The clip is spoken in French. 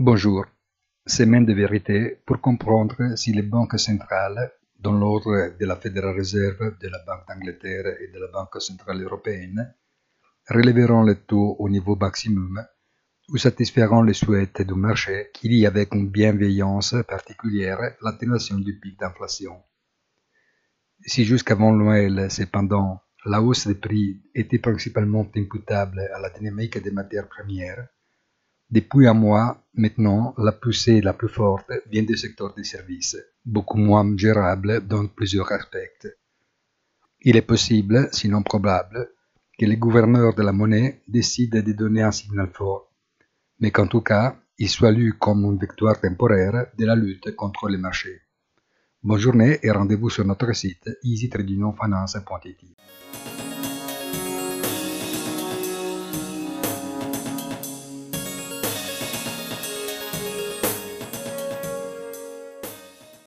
Bonjour, semaine de vérité pour comprendre si les banques centrales, dans l'ordre de la Fédérale Réserve, de la Banque d'Angleterre et de la Banque Centrale Européenne, relèveront le taux au niveau maximum ou satisferont les souhaits du marché qui lie avec une bienveillance particulière l'atténuation du pic d'inflation. Si jusqu'avant Noël, cependant, la hausse des prix était principalement imputable à la dynamique des matières premières, depuis un mois maintenant, la poussée la plus forte vient du secteur des services, beaucoup moins gérable dans plusieurs aspects. Il est possible, sinon probable, que les gouverneurs de la monnaie décident de donner un signal fort, mais qu'en tout cas, il soit lu comme une victoire temporaire de la lutte contre les marchés. Bonne journée et rendez-vous sur notre site easytradingfinance.it.